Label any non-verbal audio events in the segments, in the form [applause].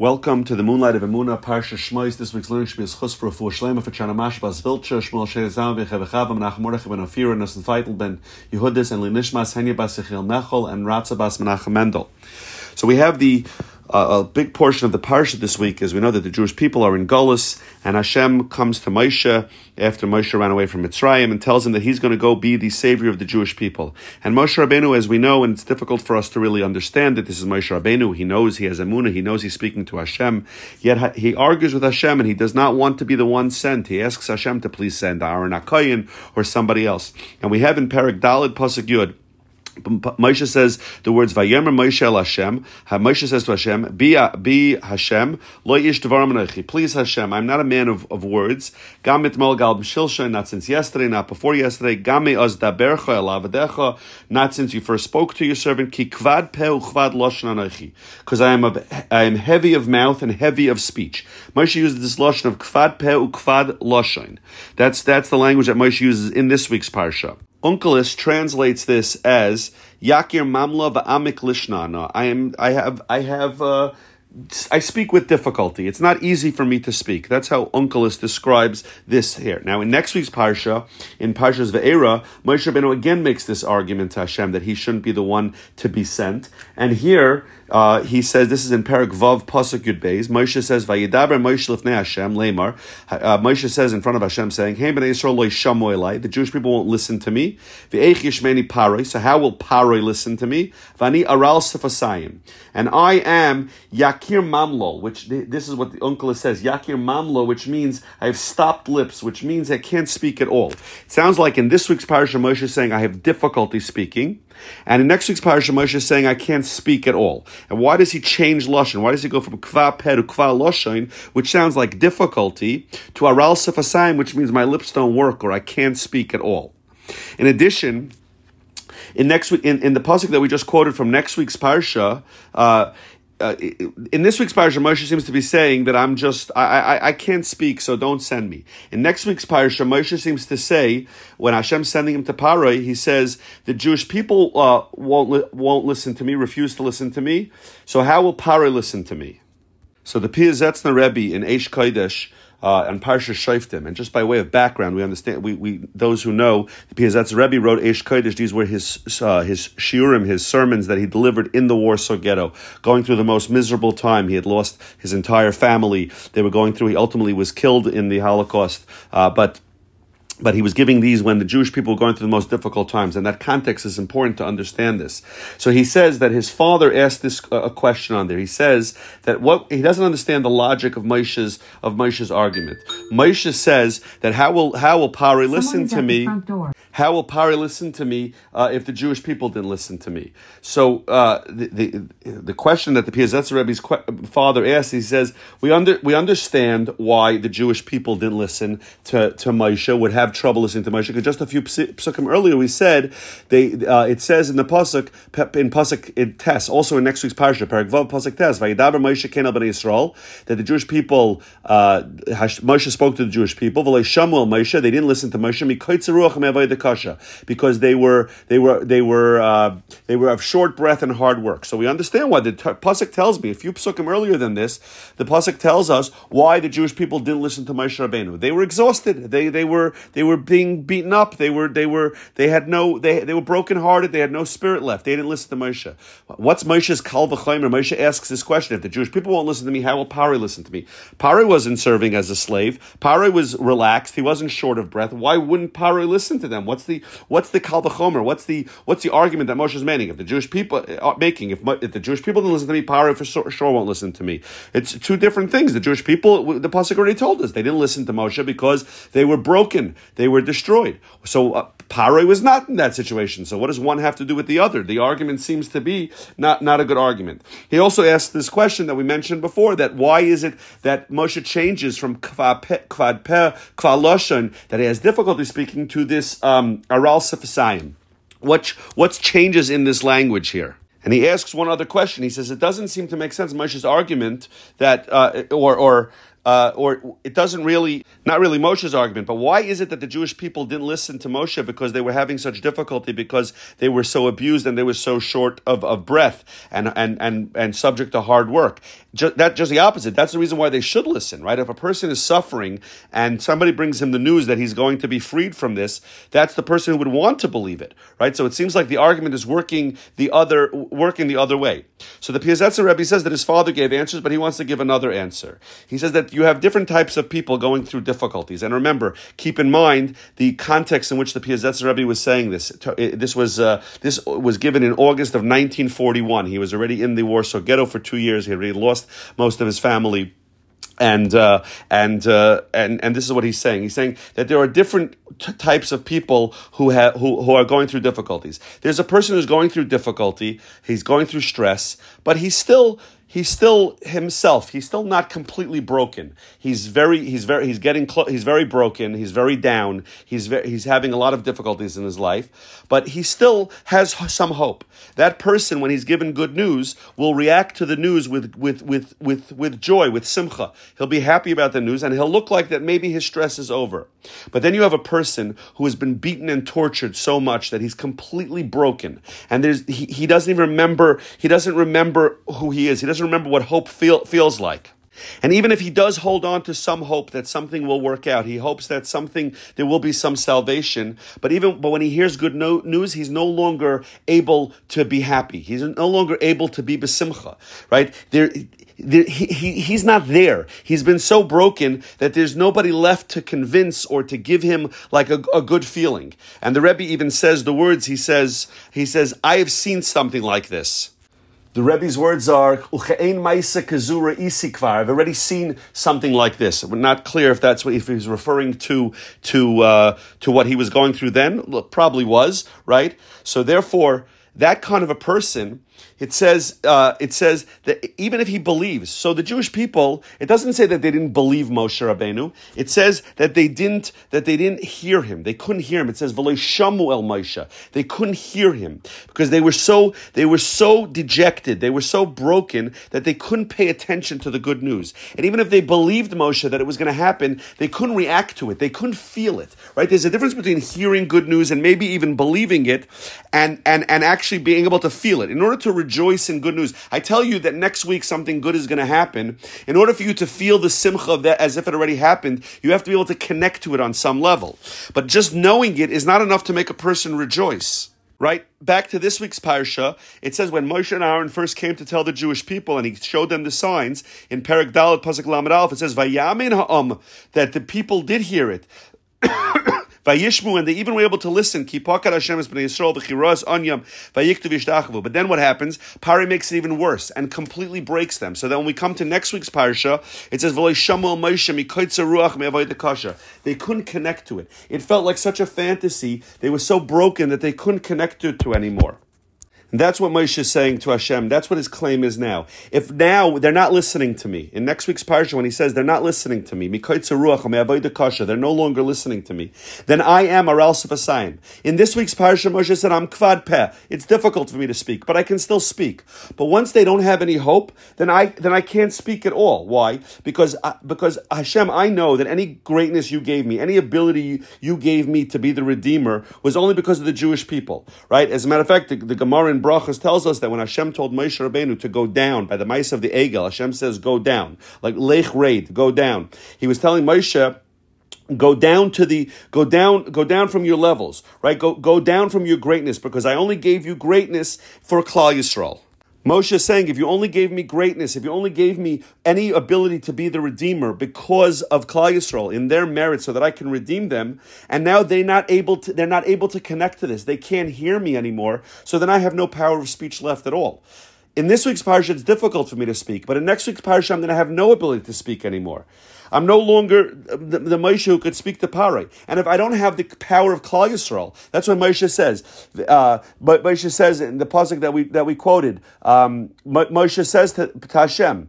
Welcome to the Moonlight of Emuna, Parsha Shmois. This week's learning should be a chus for full shlema for Chanamash Bas Vilcha, Shmuel Shezam, Vechevechav, Menachem Mordechai ben Ofir, Nasan Feitel ben Yehudis, and Linishmas, Henya Bas Yechiel Mechel, and Ratza Bas Menachem Mendel. So we have the a big portion of the parsha this week is we know that the Jewish people are in Golis, and Hashem comes to Moshe after Moshe ran away from Mitzrayim and tells him that he's going to go be the savior of the Jewish people. And Moshe Rabbeinu, as we know, and it's difficult for us to really understand that this is Moshe Rabbeinu, he knows he has Emunah, he knows he's speaking to Hashem, yet he argues with Hashem and he does not want to be the one sent. He asks Hashem to please send Aaron Akayin or somebody else. And we have in Perak Dalid Pasuk Yud, Moshe says the words Vayemer Moshe El Hashem. Moshe says to Hashem, Be, uh, be Hashem, lo ish devarim Please Hashem, I'm not a man of, of words. Gam mitmol gal b'shilsha, not since yesterday, not before yesterday. Gam az dabercha el not since you first spoke to your servant. Ki kvad pe uchvad loshen anochi. Because I am of, I am heavy of mouth and heavy of speech. Moshe uses this loshen of kvad pe ukvad loshen. That's that's the language that Moshe uses in this week's parsha. Onkelos translates this as Yakir Mamla va'amik lishnana. I am. I have. I have. Uh, I speak with difficulty. It's not easy for me to speak. That's how Onkelos describes this here. Now, in next week's parsha, in Parshas Ve'era, Moshe Rabbeinu again makes this argument to Hashem that he shouldn't be the one to be sent. And here, uh, he says, this is in Perak Vav Pasuk Yud Beis. Moshe says, "Vayidaber Moshe lifnei Hashem lemar." Uh, Moshe says in front of Hashem, saying, "Hey bnei Yisrael loy shamu The Jewish people won't listen to me. V'eich yishmeni paroi. So how will paroi listen to me? Vani aral sefasayim. And I am yakir mamlo, which this is what the uncle says. Yakir mamlo, which means I have stopped lips, which means I can't speak at all. It sounds like in this week's parasha, Moshe is saying I have difficulty speaking. And in next week's parasha, Moshe is saying, I can't speak at all. And why does he change Lashon? Why does he go from Kva to Kva Lashon, which sounds like difficulty, to Aral Sefasayim, which means my lips don't work or I can't speak at all? In addition, in next week, in, in the pasuk that we just quoted from next week's parsha, uh, uh, in this week's parsha, Moshe seems to be saying that I'm just I, I I can't speak, so don't send me. In next week's parsha, Moshe seems to say when Hashem's sending him to Parai, he says the Jewish people uh, won't li- won't listen to me, refuse to listen to me. So how will Parai listen to me? So the Piazetzner Rebbe in Eish Kodesh uh, and Parsha Shoftim. And just by way of background, we understand we, we those who know the Piazetz Rebbe wrote Eish Kodesh. These were his uh, his shiurim, his sermons that he delivered in the Warsaw Ghetto, going through the most miserable time. He had lost his entire family. They were going through. He ultimately was killed in the Holocaust, uh, but but he was giving these when the Jewish people were going through the most difficult times, and that context is important to understand this. So he says that his father asked this uh, a question on there. He says that what he doesn't understand the logic of Moshe's of Moshe's argument. Moshe says that how will how will Pari listen to me? How will Pari listen to me uh, if the Jewish people didn't listen to me? So uh, the, the, the question that the Piazetz Rebbe's father asked, he says, we under we understand why the Jewish people didn't listen to to Moshe, would have trouble listening to Moshe. Because just a few psukim earlier, we said they uh, it says in the pasuk in pasuk in Tes, also in next week's parsha, Parak Vav pasuk Tes, Vayidaber Moshe Bnei Yisrael, that the Jewish people uh, Moshe spoke to the Jewish people. V'lei shamu el Moshe, they didn't listen to Moshe. Because they were they were they were uh, they were of short breath and hard work. So we understand why the t- pasuk tells me a few psukim earlier than this. The pasuk tells us why the Jewish people didn't listen to Moshe Rabbeinu. They were exhausted. They they were they were being beaten up. They were they were they had no they they were broken hearted. They had no spirit left. They didn't listen to Moshe. What's Moshe's kal v'chaymer? Moshe asks this question: If the Jewish people won't listen to me, how will Pari listen to me? Pari wasn't serving as a slave. Pari was relaxed. He wasn't short of breath. Why wouldn't Pari listen to them? What's the what's the kal v'chomer? What's the what's the argument that Moshe is making? If the Jewish people are uh, making, if, if the Jewish people don't listen to me, Paro for sure won't listen to me. It's two different things. The Jewish people, the pasuk already told us, they didn't listen to Moshe because they were broken, they were destroyed. So uh, Paro was not in that situation. So what does one have to do with the other? The argument seems to be not not a good argument. He also asked this question that we mentioned before: that why is it that Moshe changes from kvad kvad that he has difficulty speaking to this um, aral sefasayim? What what changes in this language here? And he asks one other question. He says it doesn't seem to make sense Moshe's argument that uh, or or uh, or it doesn't really, not really Moshe's argument, but why is it that the Jewish people didn't listen to Moshe because they were having such difficulty because they were so abused and they were so short of, of breath and, and, and, and subject to hard work? Just, that just the opposite. That's the reason why they should listen, right? If a person is suffering and somebody brings him the news that he's going to be freed from this, that's the person who would want to believe it, right? So it seems like the argument is working the other, working the other way. So the Piazetza Rebbe says that his father gave answers, but he wants to give another answer. He says that you have different types of people going through difficulties. And remember, keep in mind the context in which the Piazetza Rebbe was saying this. This was, uh, this was given in August of 1941. He was already in the Warsaw Ghetto for two years. He had already lost most of his family and uh, and uh, and and this is what he's saying. He's saying that there are different t- types of people who have who, who are going through difficulties. There's a person who's going through difficulty. He's going through stress, but he's still he's still himself. He's still not completely broken. He's very, he's very, he's getting close. He's very broken. He's very down. He's very, he's having a lot of difficulties in his life, but he still has some hope. That person, when he's given good news, will react to the news with, with, with, with, with joy, with simcha. He'll be happy about the news and he'll look like that maybe his stress is over. But then you have a person who has been beaten and tortured so much that he's completely broken and there's, he, he doesn't even remember, he doesn't remember who he is. He doesn't doesn't remember what hope feel, feels like. And even if he does hold on to some hope that something will work out, he hopes that something there will be some salvation. But even but when he hears good no, news, he's no longer able to be happy. He's no longer able to be besimcha. Right there, there he, he, he's not there. He's been so broken that there's nobody left to convince or to give him like a, a good feeling. And the Rebbe even says the words. He says he says I have seen something like this. The Rebbe's words are I've already seen something like this. We're not clear if that's what if he's referring to to uh, to what he was going through then. Probably was right. So therefore, that kind of a person it says uh, it says that even if he believes, so the Jewish people, it doesn't say that they didn't believe Moshe Rabbeinu. It says that they didn't that they didn't hear him. They couldn't hear him. It says V'lo shamu el Moshe. They couldn't hear him because they were so they were so dejected. They were so broken that they couldn't pay attention to the good news. And even if they believed Moshe that it was going to happen, they couldn't react to it. They couldn't feel it. Right? There's a difference between hearing good news and maybe even believing it, and and and actually being able to feel it. In order to rejoice in good news. I tell you that next week something good is going to happen. In order for you to feel the simcha of that as if it already happened, you have to be able to connect to it on some level. But just knowing it is not enough to make a person rejoice. Right? Back to this week's parsha, it says when Moshe and Aaron first came to tell the Jewish people and he showed them the signs in Perak Dalet Pasuk Lamed Aleph, it says Vayamin Ha'am that the people did hear it. [coughs] Vayishmu, and they even were able to listen. But then what happens? Pari makes it even worse and completely breaks them. So that when we come to next week's parsha, it says They couldn't connect to it. It felt like such a fantasy. They were so broken that they couldn't connect to it anymore. And that's what Moshe is saying to Hashem. That's what his claim is now. If now they're not listening to me, in next week's parsha, when he says they're not listening to me, they're no longer listening to me, then I am Aral Sefasayim. In this week's parsha, Moshe said, I'm Kvad Peh. It's difficult for me to speak, but I can still speak. But once they don't have any hope, then I then I can't speak at all. Why? Because uh, because Hashem, I know that any greatness you gave me, any ability you, you gave me to be the Redeemer, was only because of the Jewish people. Right? As a matter of fact, the, the Gemara in in Brachas tells us that when Hashem told Moshe Rabbeinu to go down by the maaseh of the Egel, Hashem says, go down. Like Lech Raid, go down. He was telling Moshe, go down to the go down go down from your levels right go go down from your greatness because i only gave you greatness for klal yisrael Moshe is saying, if you only gave me greatness, if you only gave me any ability to be the redeemer because of Klal Yisrael in their merit, so that I can redeem them, and now they're not able to, they're not able to connect to this. They can't hear me anymore. So then I have no power of speech left at all. In this week's parsha, it's difficult for me to speak, but in next week's parsha, I'm going to have no ability to speak anymore. I'm no longer the, the Moshe who could speak to Pare. And if I don't have the power of Klal Yisrael, that's what Moshe says. Uh, but Moshe says in the pasuk that we that we quoted, um, Moshe says to, to Hashem,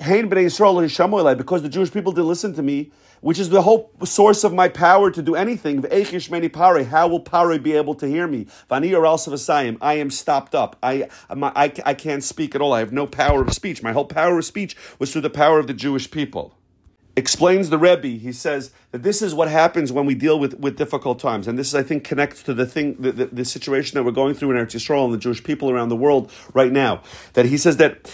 "Hein b'nei Yisrael because the Jewish people didn't listen to me." Which is the whole source of my power to do anything. How will Pare be able to hear me? V'ani or I am stopped up. I, I, I can't speak at all. I have no power of speech. My whole power of speech was through the power of the Jewish people. Explains the Rebbe. He says that this is what happens when we deal with, with difficult times, and this is, I think connects to the thing, the, the, the situation that we're going through in Eretz Yisrael and the Jewish people around the world right now. That he says that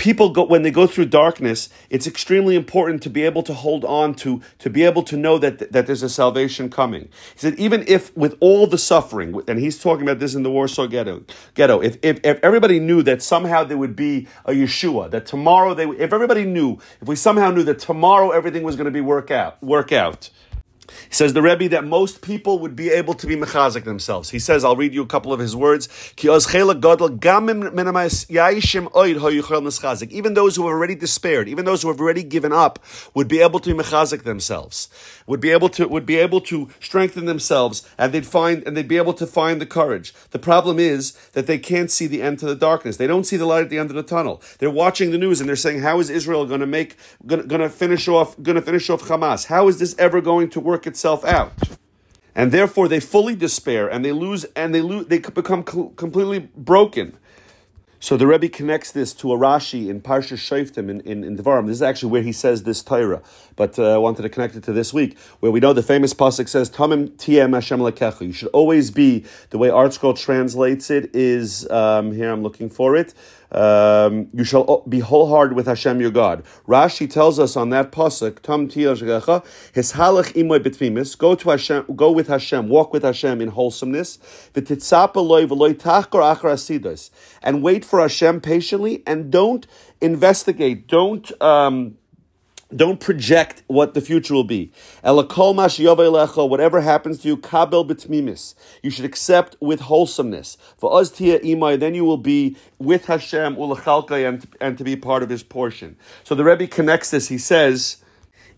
people go when they go through darkness it's extremely important to be able to hold on to to be able to know that that there's a salvation coming. He said even if with all the suffering and he's talking about this in the warsaw ghetto ghetto if if, if everybody knew that somehow there would be a yeshua that tomorrow they if everybody knew if we somehow knew that tomorrow everything was going to be work out work out he says the Rebbe that most people would be able to be mechazik themselves. He says, I'll read you a couple of his words. Even those who have already despaired, even those who have already given up, would be able to be mechazik themselves. Would be able to would be able to strengthen themselves, and they'd find and they'd be able to find the courage. The problem is that they can't see the end to the darkness. They don't see the light at the end of the tunnel. They're watching the news and they're saying, "How is Israel going to make going to finish off going to finish off Hamas? How is this ever going to work?" Itself out. And therefore they fully despair and they lose and they lose, they become completely broken. So the Rebbe connects this to a Rashi in Parsha Shoftim in, in, in Devarim. This is actually where he says this Torah, but uh, I wanted to connect it to this week, where we know the famous pasuk says, "Tamim tiem Hashem lekecha." You should always be the way ArtScroll translates it is um, here. I'm looking for it. Um, you shall be wholehearted with Hashem your God. Rashi tells us on that pasuk, "Tam his halach imoy betmimis." Go to Hashem, go with Hashem, walk with Hashem in wholesomeness. And wait for Hashem patiently, and don't investigate, don't. Um, don't project what the future will be. Whatever happens to you, kabel b'tmimis. You should accept with wholesomeness. For us imai, then you will be with Hashem ulachalka and, to be part of His portion. So the Rebbe connects this. He says,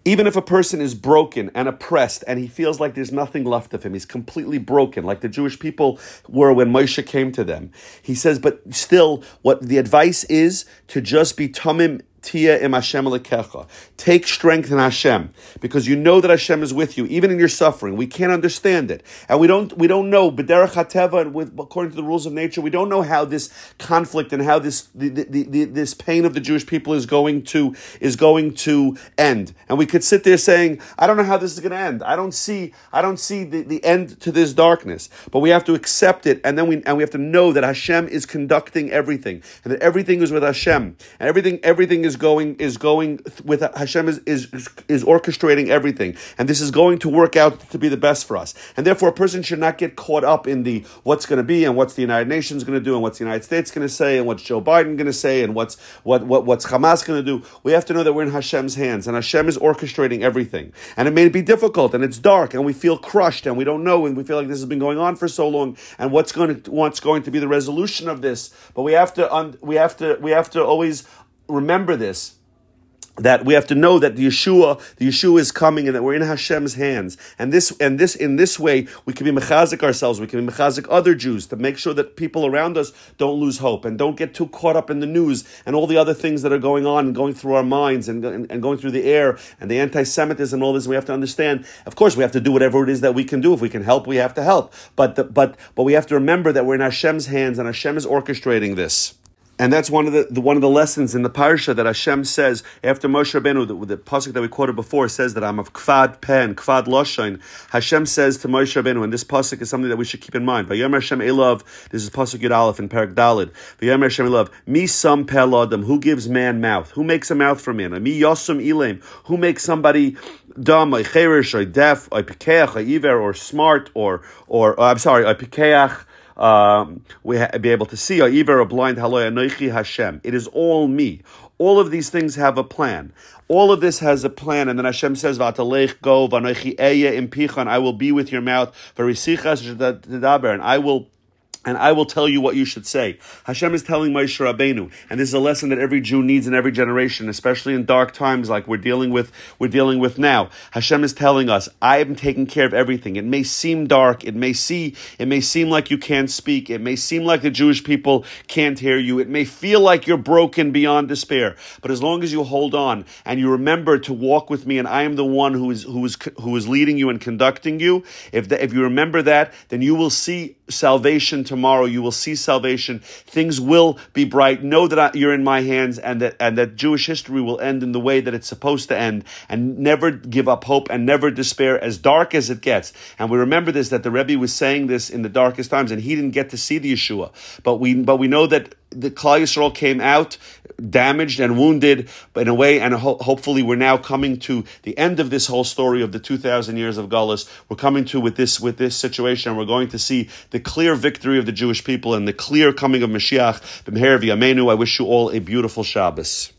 even if a person is broken and oppressed and he feels like there's nothing left of him, he's completely broken, like the Jewish people were when Moshe came to them. He says, but still, what the advice is to just be tamim Tia im Hashem lekecha. Take strength in Hashem because you know that Hashem is with you, even in your suffering. We can't understand it, and we don't we don't know. B'derech hateva, and with according to the rules of nature, we don't know how this conflict and how this the, the, the, this pain of the Jewish people is going to is going to end. And we could sit there saying, I don't know how this is going to end. I don't see I don't see the, the end to this darkness. But we have to accept it, and then we and we have to know that Hashem is conducting everything, and that everything is with Hashem, and everything everything is is going is going with Hashem is, is is orchestrating everything, and this is going to work out to be the best for us. And therefore, a person should not get caught up in the what's going to be and what's the United Nations going to do and what's the United States going to say and what's Joe Biden going to say and what's what, what what's Hamas going to do. We have to know that we're in Hashem's hands, and Hashem is orchestrating everything. And it may be difficult, and it's dark, and we feel crushed, and we don't know, and we feel like this has been going on for so long, and what's going to what's going to be the resolution of this. But we have to we have to we have to always remember this that we have to know that the Yeshua, the Yeshua is coming, and that we're in Hashem's hands. And this, and this, in this way, we can be mechazik ourselves. We can be mechazik other Jews to make sure that people around us don't lose hope and don't get too caught up in the news and all the other things that are going on and going through our minds and, and, and going through the air and the anti-Semitism and all this. We have to understand. Of course, we have to do whatever it is that we can do. If we can help, we have to help. But the, but but we have to remember that we're in Hashem's hands, and Hashem is orchestrating this. And that's one of the, the, one of the lessons in the parsha that Hashem says after Moshe Rabbeinu, the, the pasuk that we quoted before says that I'm of kvad pen, kvad loshain. Hashem says to Moshe Rabbeinu, and this pasuk is something that we should keep in mind. Vayomer Hashem Elov, this is pasuk Yud Aleph in Parak Dalid. Vayomer Hashem Elov, mi sam pelodam, who gives man mouth? Who makes a mouth for man? Mi yosum ilim, who makes somebody dumb, or cheresh, or deaf, or pikeach, or iver, or smart, or or uh, I'm sorry, or pikeach um, we ha- be able to see, either a blind haloy Hashem. It is all me. All of these things have a plan. All of this has a plan, and then Hashem says, "V'atalech go v'anoichi eya impichan." I will be with your mouth, v'risichas and I will and I will tell you what you should say. Hashem is telling Moshe Rabbeinu, and this is a lesson that every Jew needs in every generation, especially in dark times like we're dealing with. We're dealing with now. Hashem is telling us, "I am taking care of everything." It may seem dark. It may see. It may seem like you can't speak. It may seem like the Jewish people can't hear you. It may feel like you're broken beyond despair. But as long as you hold on and you remember to walk with me, and I am the one who is who is who is leading you and conducting you. If the, if you remember that, then you will see salvation tomorrow. You will see salvation. Things will be bright. Know that you're in my hands and that, and that Jewish history will end in the way that it's supposed to end and never give up hope and never despair as dark as it gets. And we remember this, that the Rebbe was saying this in the darkest times and he didn't get to see the Yeshua. But we, but we know that the Klal Yisrael came out damaged and wounded, but in a way, and ho- hopefully we're now coming to the end of this whole story of the 2,000 years of Gullus. We're coming to with this, with this situation, and we're going to see the clear victory of the Jewish people and the clear coming of Mashiach. I wish you all a beautiful Shabbos.